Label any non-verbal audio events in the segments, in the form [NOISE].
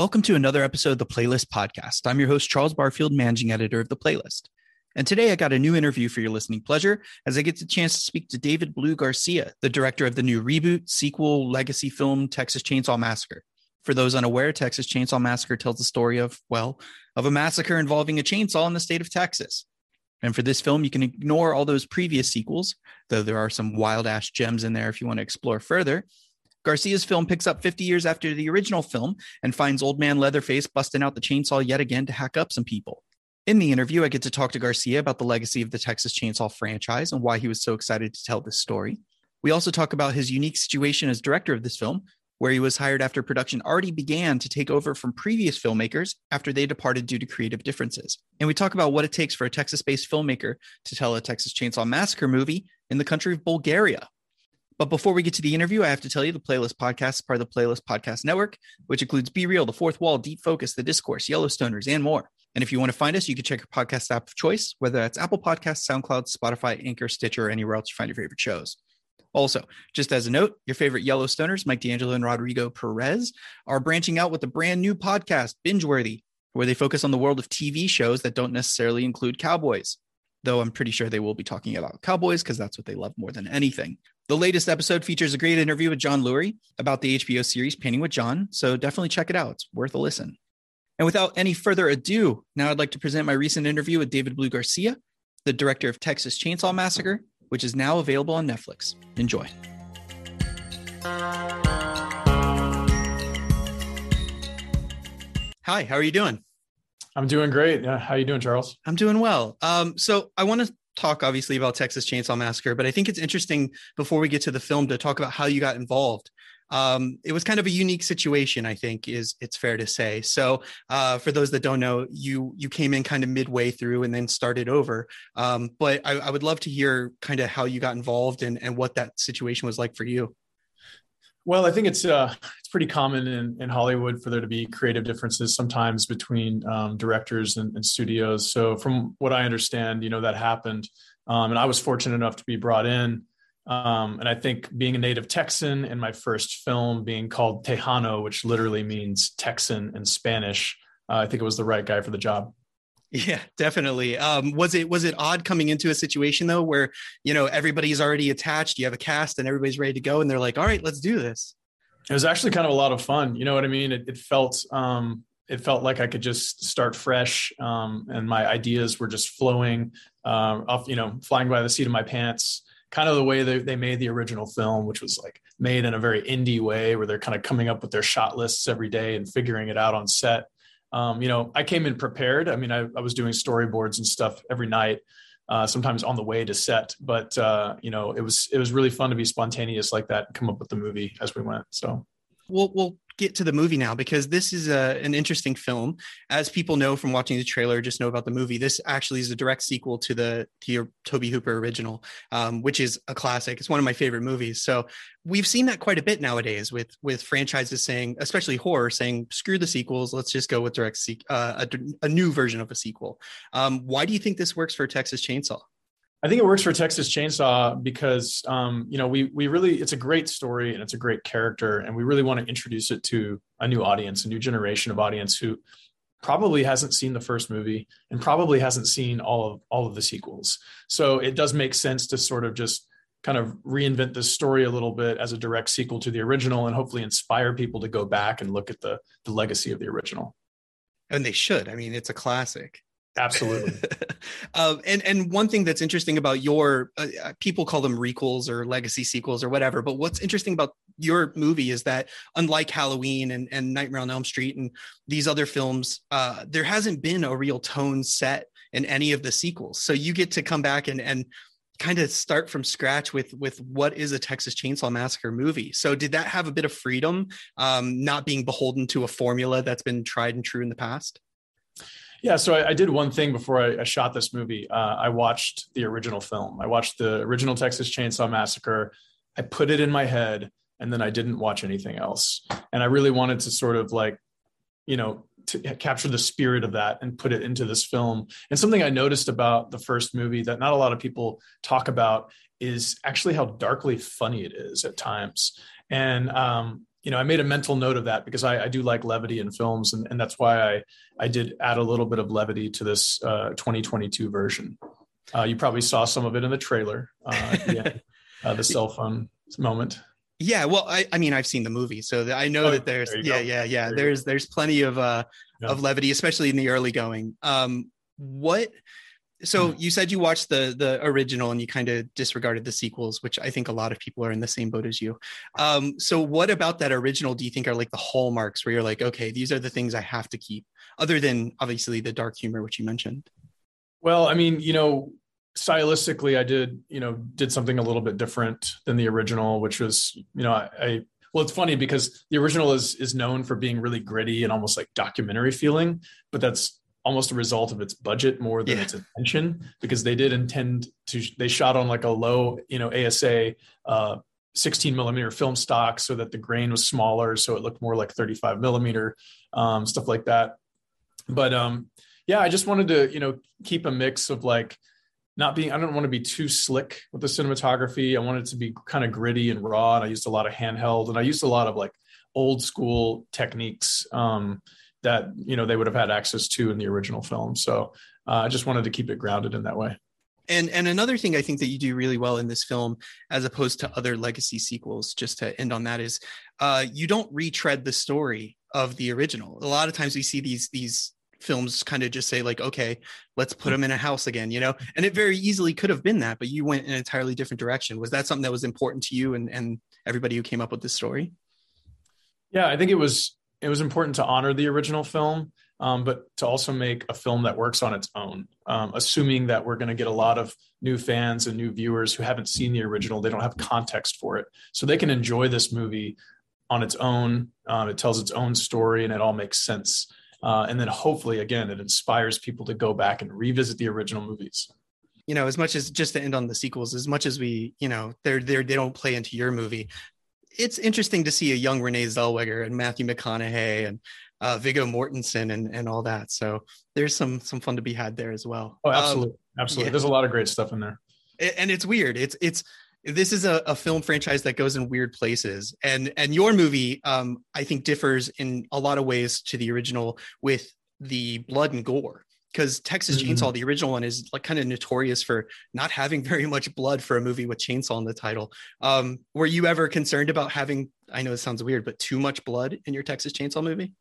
Welcome to another episode of the Playlist Podcast. I'm your host, Charles Barfield, managing editor of the Playlist. And today I got a new interview for your listening pleasure as I get the chance to speak to David Blue Garcia, the director of the new reboot, sequel, legacy film Texas Chainsaw Massacre. For those unaware, Texas Chainsaw Massacre tells the story of, well, of a massacre involving a chainsaw in the state of Texas. And for this film, you can ignore all those previous sequels, though there are some wild ass gems in there if you want to explore further. Garcia's film picks up 50 years after the original film and finds old man Leatherface busting out the chainsaw yet again to hack up some people. In the interview, I get to talk to Garcia about the legacy of the Texas Chainsaw franchise and why he was so excited to tell this story. We also talk about his unique situation as director of this film, where he was hired after production already began to take over from previous filmmakers after they departed due to creative differences. And we talk about what it takes for a Texas based filmmaker to tell a Texas Chainsaw Massacre movie in the country of Bulgaria, but before we get to the interview, I have to tell you the Playlist Podcast is part of the Playlist Podcast Network, which includes Be Reel, The Fourth Wall, Deep Focus, The Discourse, Yellowstoners, and more. And if you want to find us, you can check your podcast app of choice, whether that's Apple Podcasts, SoundCloud, Spotify, Anchor, Stitcher, or anywhere else you find your favorite shows. Also, just as a note, your favorite Yellowstoners, Mike D'Angelo and Rodrigo Perez, are branching out with a brand new podcast, Bingeworthy, where they focus on the world of TV shows that don't necessarily include cowboys though I'm pretty sure they will be talking about cowboys because that's what they love more than anything. The latest episode features a great interview with John Lurie about the HBO series Painting with John, so definitely check it out. It's worth a listen. And without any further ado, now I'd like to present my recent interview with David Blue Garcia, the director of Texas Chainsaw Massacre, which is now available on Netflix. Enjoy. Hi, how are you doing? I'm doing great. Yeah, how are you doing, Charles? I'm doing well. Um, so I want to talk obviously about Texas Chainsaw Massacre, but I think it's interesting before we get to the film to talk about how you got involved. Um, it was kind of a unique situation, I think, is it's fair to say. So, uh, for those that don't know, you you came in kind of midway through and then started over. Um, but I, I would love to hear kind of how you got involved and and what that situation was like for you. Well, I think it's uh, it's pretty common in, in Hollywood for there to be creative differences sometimes between um, directors and, and, studios. So, from what I understand, you know that happened, um, and I was fortunate enough to be brought in. Um, and I think being a native Texan and my first film being called Tejano, which literally means Texan in Spanish, uh, I think it was the right guy for the job. Yeah, definitely. Um, was it was it odd coming into a situation though where you know everybody's already attached, you have a cast, and everybody's ready to go, and they're like, "All right, let's do this." It was actually kind of a lot of fun. You know what I mean? It, it felt um, it felt like I could just start fresh, um, and my ideas were just flowing uh, off. You know, flying by the seat of my pants. Kind of the way they, they made the original film, which was like made in a very indie way, where they're kind of coming up with their shot lists every day and figuring it out on set um, you know, I came in prepared. I mean, I, I was doing storyboards and stuff every night, uh, sometimes on the way to set. But uh, you know, it was it was really fun to be spontaneous like that come up with the movie as we went. So we'll we'll get to the movie now because this is a, an interesting film. As people know from watching the trailer, just know about the movie. This actually is a direct sequel to the to your Tobe Hooper original, um, which is a classic. It's one of my favorite movies. So we've seen that quite a bit nowadays with with franchises saying, especially horror, saying screw the sequels, let's just go with direct se- uh, a, a, new version of a sequel. Um, why do you think this works for Texas Chainsaw? I think it works for Texas Chainsaw because um, you know we we really it's a great story and it's a great character and we really want to introduce it to a new audience, a new generation of audience who probably hasn't seen the first movie and probably hasn't seen all of all of the sequels. So it does make sense to sort of just kind of reinvent this story a little bit as a direct sequel to the original and hopefully inspire people to go back and look at the the legacy of the original. And they should. I mean, it's a classic. Absolutely. [LAUGHS] um, and and one thing that's interesting about your uh, uh, people call them requels or legacy sequels or whatever, but what's interesting about your movie is that unlike Halloween and, and Nightmare on Elm Street and these other films, uh, there hasn't been a real tone set in any of the sequels. So you get to come back and and kind of start from scratch with with what is a Texas Chainsaw Massacre movie. So did that have a bit of freedom, um, not being beholden to a formula that's been tried and true in the past? Yeah, so I, I did one thing before I, I shot this movie. Uh, I watched the original film. I watched the original Texas Chainsaw Massacre. I put it in my head, and then I didn't watch anything else. And I really wanted to sort of like, you know, to capture the spirit of that and put it into this film. And something I noticed about the first movie that not a lot of people talk about is actually how darkly funny it is at times. And um, you know, I made a mental note of that because I, I do like levity in films, and, and that's why I I did add a little bit of levity to this uh, 2022 version. Uh, you probably saw some of it in the trailer, uh, yeah, [LAUGHS] uh, the cell phone moment. Yeah, well, I, I mean, I've seen the movie, so I know oh, that there's there yeah, yeah, yeah, there There's there's plenty of uh yeah. of levity, especially in the early going. Um, what so hmm. you said you watched the the original and you kind of disregarded the sequels which i think a lot of people are in the same boat as you um, so what about that original do you think are like the hallmarks where you're like okay these are the things i have to keep other than obviously the dark humor which you mentioned well i mean you know stylistically i did you know did something a little bit different than the original which was you know I, I well it's funny because the original is is known for being really gritty and almost like documentary feeling but that's almost a result of its budget more than yeah. its intention because they did intend to they shot on like a low you know asa uh, 16 millimeter film stock so that the grain was smaller so it looked more like 35 millimeter um, stuff like that but um, yeah i just wanted to you know keep a mix of like not being i don't want to be too slick with the cinematography i wanted it to be kind of gritty and raw and i used a lot of handheld and i used a lot of like old school techniques um, that you know they would have had access to in the original film. So uh, I just wanted to keep it grounded in that way. And and another thing I think that you do really well in this film, as opposed to other legacy sequels, just to end on that, is uh, you don't retread the story of the original. A lot of times we see these these films kind of just say like okay let's put them in a house again you know and it very easily could have been that but you went in an entirely different direction was that something that was important to you and and everybody who came up with this story yeah i think it was it was important to honor the original film, um, but to also make a film that works on its own. Um, assuming that we're going to get a lot of new fans and new viewers who haven't seen the original, they don't have context for it, so they can enjoy this movie on its own. Um, it tells its own story, and it all makes sense. Uh, and then hopefully, again, it inspires people to go back and revisit the original movies you know, as much as just to end on the sequels, as much as we, you know, they're they're they don't play into your movie, it's interesting to see a young Renee Zellweger and Matthew McConaughey and uh, Viggo Mortensen and and all that. So there's some some fun to be had there as well. Oh, absolutely, um, absolutely. Yeah. There's a lot of great stuff in there. And it's weird. It's it's this is a, a, film franchise that goes in weird places, and and your movie, um, I think, differs in a lot of ways to the original with the blood and gore because Texas mm-hmm. Chainsaw, the original one, is like kind of notorious for not having [LAUGHS] very much blood for a movie with chainsaw in the title. Um, were you ever concerned about having? I know it sounds weird, but too much blood in your Texas Chainsaw movie?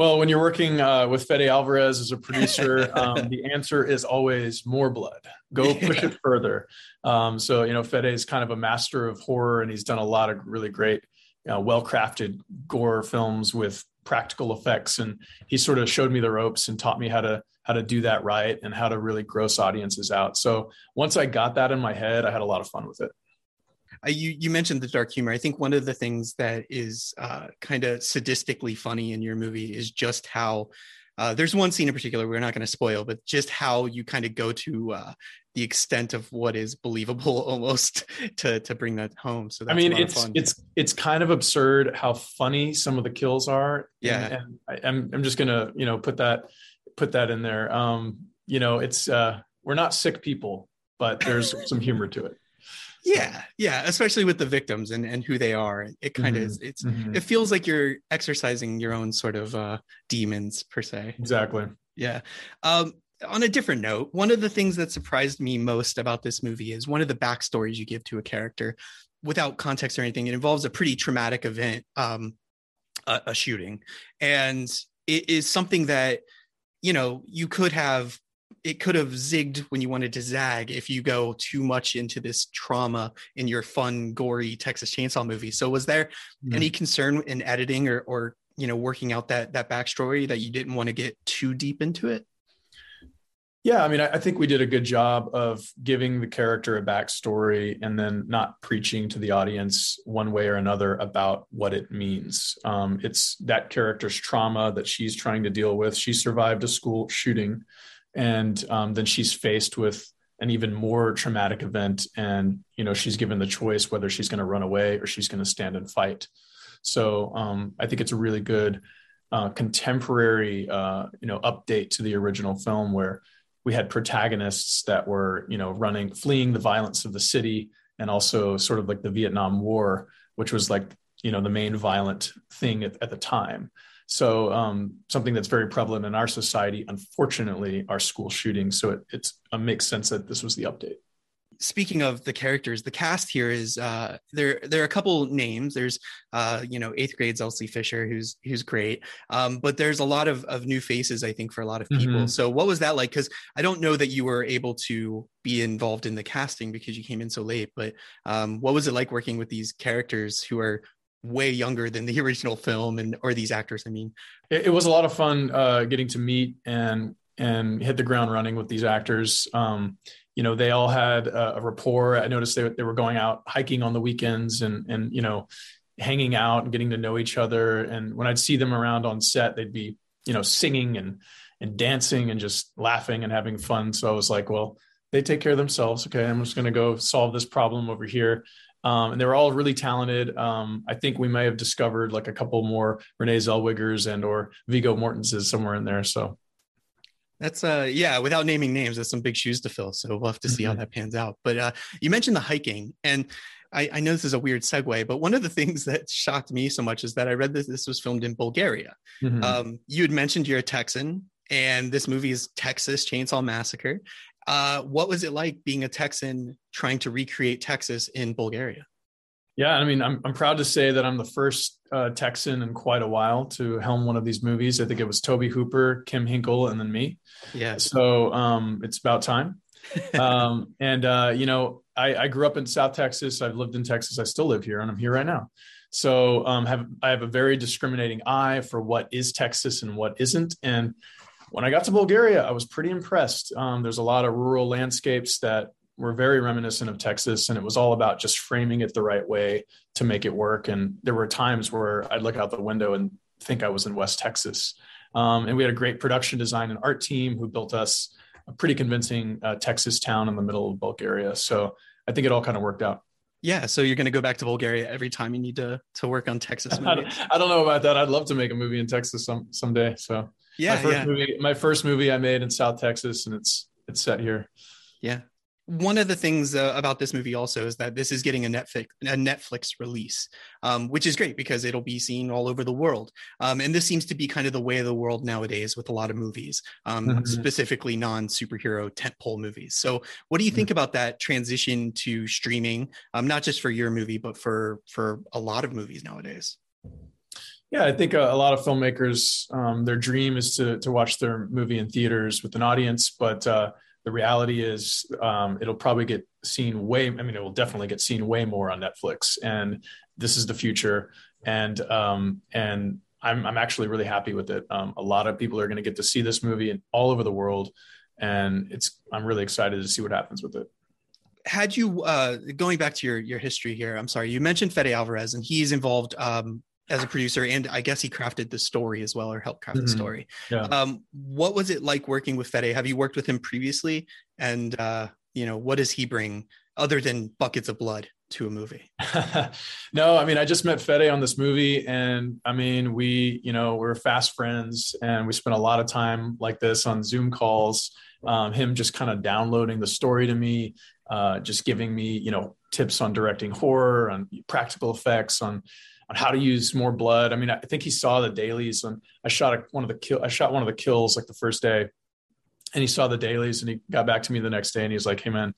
Well, when you're working uh, with Fede Alvarez as a producer, um, [LAUGHS] the answer is always more blood. Go push it further. Um, so you know, Fede is kind of a master of horror, and he's done a lot of really great, uh, well-crafted gore films with practical effects. And he sort of showed me the ropes and taught me how to how to do that right and how to really gross audiences out. So once i got that in my head i had a lot of fun with it. Uh, you you mentioned the dark humor. I think one of the things that is uh, kind of sadistically funny in your movie is just how uh, there's one scene in particular we're not going to spoil, but just how you kind of go to uh, the extent of what is believable [LAUGHS] almost to to bring that home. So I mean, it's it's it's kind of absurd how funny some of the kills are. Yeah, and, and I, am I'm, I'm just gonna you know put that put that in there. Um, you know, it's uh, we're not sick people, but there's some humor to it. Yeah, yeah, especially with the victims and and who they are. It kind of mm-hmm. is. It's mm-hmm. it feels like you're exercising your own sort of uh, demons per se. Exactly. Yeah. Um, on a different note, one of the things that surprised me most about this movie is one of the backstories you give to a character without context or anything. It involves a pretty traumatic event, um, a, a shooting, and it is something that you know you could have it could have zigged when you wanted to zag if you go too much into this trauma in your fun gory texas chainsaw movie so was there mm. any concern in editing or or you know working out that that backstory that you didn't want to get too deep into it yeah, I mean, I, think we did a good job of giving the character a backstory and then not preaching to the audience one way or another about what it means. Um, it's that character's trauma that she's trying to deal with. She survived a school shooting, and um, then she's faced with an even more traumatic event, and you know she's given the choice whether she's going to run away or she's going to stand and fight. So um, I think it's a really good uh, contemporary, uh, you know, update to the original film where we had protagonists that were you know running fleeing the violence of the city and also sort of like the vietnam war which was like you know the main violent thing at, at the time. So um, something that's very prevalent in our society, unfortunately, are school shootings. So it, it's, it makes sense that this was the update speaking of the characters, the cast here is uh, there. There are a couple names. There's uh, you know eighth grade's Elsie Fisher, who's who's great, um, but there's a lot of of new faces. I think for a lot of people. Mm-hmm. So what was that like? Because I don't know that you were able to be involved in the casting because you came in so late. But um, what was it like working with these characters who are way younger than the [LAUGHS] original film and or these actors? I mean, it, it was a lot of fun uh, getting to meet and and hit the ground running with these actors. Um, you know, they all had a, a rapport. I noticed they, they were going out hiking on the weekends and, and, you know, hanging out and getting to know each other. And when I'd see them around on set, they'd be, you know, singing and, and dancing and just laughing and having fun. So I was like, well, they take care of themselves. Okay. I'm just going to go solve this problem over here. Um, and they were all really talented. Um, I think we may have discovered like a couple more Renee Zellwegers and or Viggo Mortensen's somewhere in there. So that's uh yeah, without naming names, that's some big shoes to fill. So we'll have to see mm-hmm. how that pans out. But uh you mentioned the hiking and I, I, know this is a weird segue, but one of the [LAUGHS] things that shocked me so much is that I read that this was filmed in Bulgaria. Mm-hmm. Um, you had mentioned you're a Texan, and this movie is Texas Chainsaw Massacre. Uh, what was it like being a Texan trying to recreate Texas in Bulgaria? Yeah, I mean, I'm I'm proud to say that I'm the first uh, Texan in quite a while to helm one of these movies. I think it was Tobe Hooper, Kim Henkel, and then me. Yeah. So um, it's about time. [LAUGHS] um, and uh, you know, I, I, grew up in South Texas. I've lived in Texas. I still live here, and I'm here right now. So um, have I have a very discriminating eye for what is Texas and what isn't. And when I got to Bulgaria, I was pretty impressed. Um, there's a lot of rural landscapes that were very reminiscent of Texas, and it was all about just framing it the right way to make it work. And there were times where I'd look out the window and think I was in West Texas. Um, and we had a great production design and art team who built us a pretty convincing uh, Texas town in the middle of Bulgaria. So I think it all kind of worked out. Yeah, so you're going to go back to Bulgaria every time you need to to work on Texas movies. [LAUGHS] I, don't, I don't know about that. I'd love to make a movie in Texas some someday. So yeah, my first yeah. movie, my first movie I made in South Texas, and it's it's set here. Yeah, one of the things uh, about this movie also is that this is getting a Netflix a Netflix release, um, which is great because it'll be seen all over the world. Um, and this seems to be kind of the way of the world nowadays with a lot of movies, um, mm-hmm. specifically non superhero tentpole movies. So, what do you think mm-hmm. about that transition to streaming? Um, not just for your movie, but for for a lot of movies nowadays. Yeah, I think a, a lot of filmmakers, um, their dream is to to watch their movie in theaters with an audience, but uh, the reality is um, it'll probably get seen way i mean it will definitely get seen way more on netflix and this is the future. And um, and I'm, I'm actually really happy with it. Um, a lot of people are going to get to see this movie in all over the world and it's i'm really excited to see what happens with it. Had you uh, going back to your your history here i'm sorry you mentioned fede alvarez and he's involved um, as a producer and i guess he crafted the story as well or helped craft mm-hmm. the story yeah. um, what was it like working with fede have you worked with him previously and uh, you know what does he bring other than buckets of blood to a movie [LAUGHS] no i mean i just met fede on this movie and i mean we you know we're fast friends and we spent a lot of time like this on zoom calls um, him just kind of downloading the story to me uh, just giving me you know tips on directing horror on practical effects on on how to use more blood. I mean, I think he saw the dailies and I shot a, one of the kill. I shot one of the kills like the first day, and he saw the dailies and he got back to me the next day and he's like, "Hey man,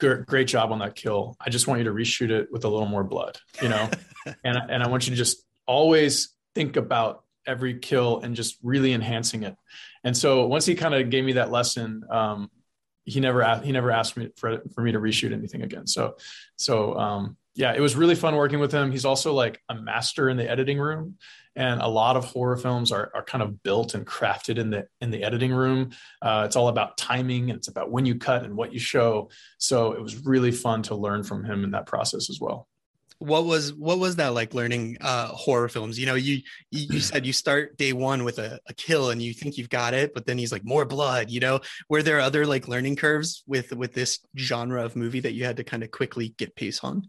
great, great job on that kill. I just want you to reshoot it with a little more blood, you know, [LAUGHS] and and I want you to just always think about every kill and just really enhancing it. And so once he kind of gave me that lesson, um, he never asked, he never asked me for, for me to reshoot anything again. So, so, um, yeah, it was really fun working with him. He's also like a master in the editing room, and a lot of horror films are, are kind of built and crafted in the in the editing room. Uh, it's all about timing and it's about when you cut and what you show. So it was really fun to learn from him in that process as well what was what was that like learning uh horror films you know you you, said you start day one with a, a, kill and you think you've got it but then he's like more blood you know were there other like learning curves with with this genre of movie that you had to kind of quickly get pace on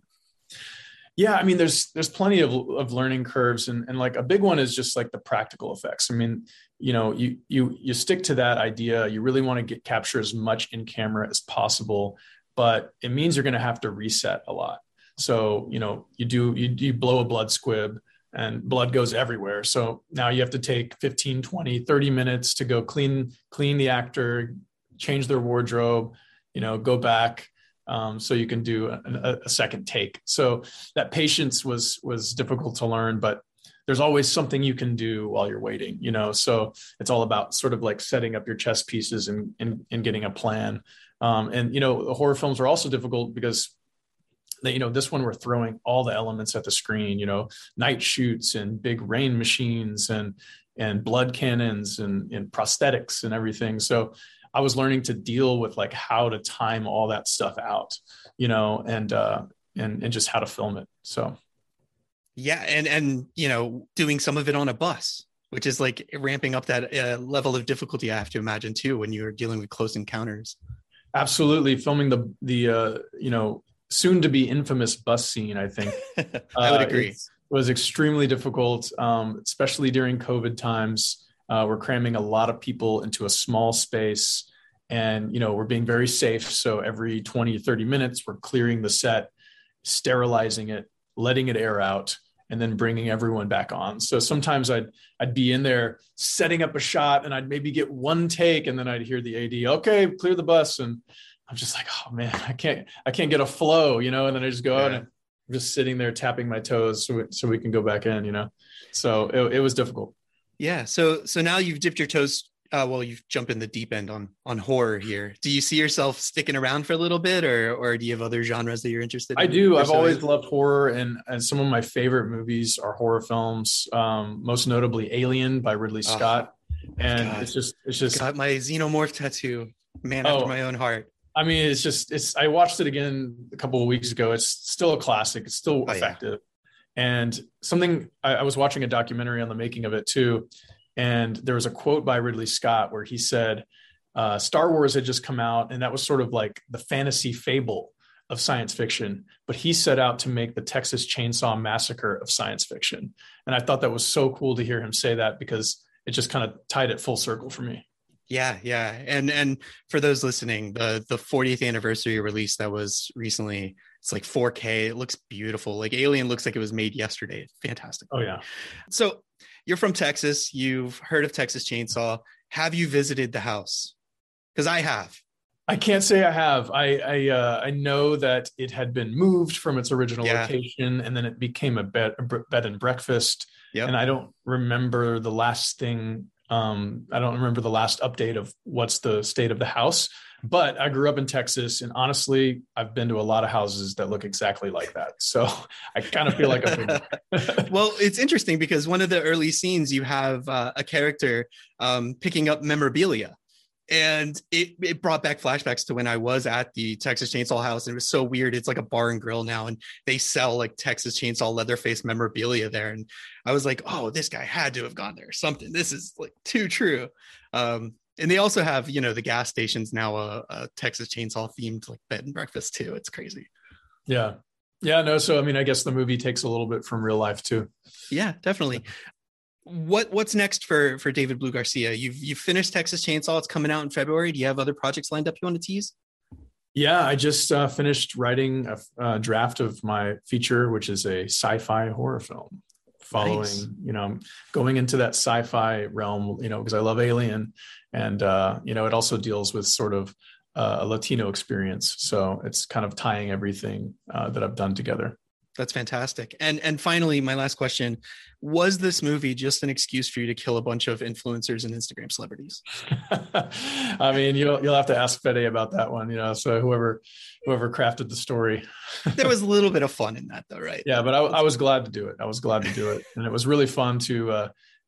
yeah i mean there's there's plenty of, of learning curves and, and like a big one is just like the practical effects i mean you know you you you stick to that idea you really want to get capture as much in camera as possible but it means you're going to have to reset a lot So, you know, you do, you, you blow a blood squib and blood goes everywhere. So now you have to take 15, 20, 30 minutes to go clean, clean the actor, change their wardrobe, you know, go back. Um, so you can do a, a second take. So that patience was was difficult to learn, but there's always something you can do while you're waiting, you know. So it's all about sort of like setting up your chess pieces and and, and getting a plan. Um, and you know, horror films are also difficult because that you know this one we're throwing all the elements at the screen you know night shoots and big rain machines and and blood cannons and, and prosthetics and everything so i was learning to deal with like how to time all that stuff out you know and uh and and just how to film it so yeah and and you know doing some of it on a bus which is like ramping up that uh, level of difficulty i have to imagine too when you're dealing with close encounters absolutely filming the the uh you know soon to be infamous bus scene, I think. [LAUGHS] I would uh, agree. was extremely difficult, um, especially during COVID times. Uh, we're cramming a lot of people into a small space and, you know, we're being very safe. So every 20, 30 minutes, we're clearing the set, sterilizing it, letting it air out and then bringing everyone back on. So sometimes I'd I'd be in there setting up a shot and I'd maybe get one take and then I'd hear the AD, okay, clear the bus and I'm just like, oh man, I can't, I can't get a flow, you know. And then I just go yeah. out and I'm just sitting there tapping my toes so we, so we can go back in, you know. So it, it was difficult. Yeah. So so now you've dipped your toes. Uh, well, you've jumped in the deep end on on horror here. Do you see yourself sticking around for a little bit, or or do you have other genres that you're interested in? I do. I've always loved horror, and and some of my favorite movies are horror films. Um, most notably, Alien by Ridley oh, Scott. Oh, and God. it's just it's just got my xenomorph tattoo. Man oh, after my own heart. I mean, it's just it's. I watched it again a couple of weeks ago. It's still a classic. It's still oh, effective. Yeah. And something I, I was watching a documentary on the making of it too, and there was a quote by Ridley Scott where he said, uh, "Star Wars had just come out, and that was sort of like the fantasy fable of science fiction, but he set out to make the Texas Chainsaw Massacre of science fiction." And I thought that was so cool to hear him say that because it just kind of tied it full circle for me. Yeah, yeah. And and for those listening, the the 40th anniversary release that was recently, it's like 4K. It looks beautiful. Like Alien looks like it was made yesterday. Fantastic. Oh yeah. So you're from Texas. You've heard of Texas Chainsaw. Have you visited the house? Because I have. I can't say I have. I I, uh, I know that it had been moved from its original yeah. location, and then it became a bed a bed and breakfast. Yep. And I don't remember the last thing um, I don't remember the last update of what's the state of the house, but I grew up in Texas, and honestly, I've been to a lot of houses that look exactly like that. [LAUGHS] So I kind of feel like I'm. [LAUGHS] well, it's interesting because one of the early scenes you have uh, a character um, picking up memorabilia and it, it brought back flashbacks to when I was at the Texas Chainsaw House. And it was so weird. It's like a bar and grill now, and they sell like Texas Chainsaw Leatherface memorabilia there. And I was like, oh, this guy had to have gone there. Something. This is like too true. Um, and they also have, you know, the gas stations now a, a Texas Chainsaw themed like bed and breakfast too. It's crazy. Yeah. Yeah, no. So, I mean, I guess the movie takes a little bit from real life too. Yeah, definitely what what's next for for David Blue Garcia? You've you've finished Texas Chainsaw. It's coming out in February. Do you have other projects lined up you want to tease? Yeah, I just uh, finished writing a, a, draft of my feature, which is a sci-fi horror film, following nice. you know going into that sci-fi realm. You know, because I love Alien, and uh, you know it also deals with sort of uh, a Latino experience. So it's kind of tying everything uh, that I've done together. That's fantastic. And and finally, my last question: Was this movie just an excuse for you to kill a bunch of influencers and Instagram celebrities? [LAUGHS] I mean, you'll you'll have to ask Fede about that one. You know, so whoever whoever crafted the story. [LAUGHS] there was a little bit of fun in that, though, right? Yeah, but I, I was glad to do it. I was glad to do it, and it was really fun to. Uh,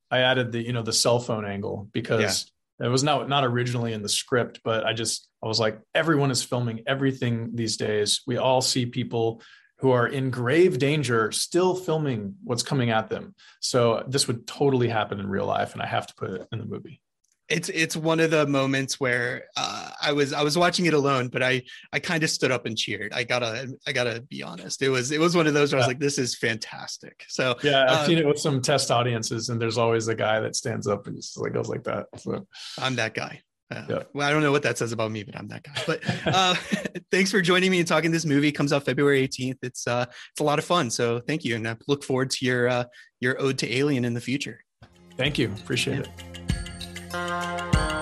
I added the you know the cell phone angle because. Yeah. It was not not originally in the script, but I just I was like, everyone is filming everything these days. We all see people who are in grave danger still filming what's coming at them. So this would totally happen in real life, and I have to put it in the movie. It's it's one of the moments where uh, I was I was watching it alone, but I I kind of stood up and cheered. I gotta I gotta be honest. It was it was one of those where yeah. I was like, this is fantastic. So yeah, I've um, seen it with some test audiences, and there's always a guy that stands up and just like goes like that. So I'm that guy. Uh, yeah. Well, I don't know what that says about me, but I'm that guy. But uh, [LAUGHS] thanks for joining me and talking. This movie comes out February 18th. It's uh, it's a lot of fun. So thank you, and I look forward to your uh, your ode to Alien in the future. Thank you. Appreciate yeah. it.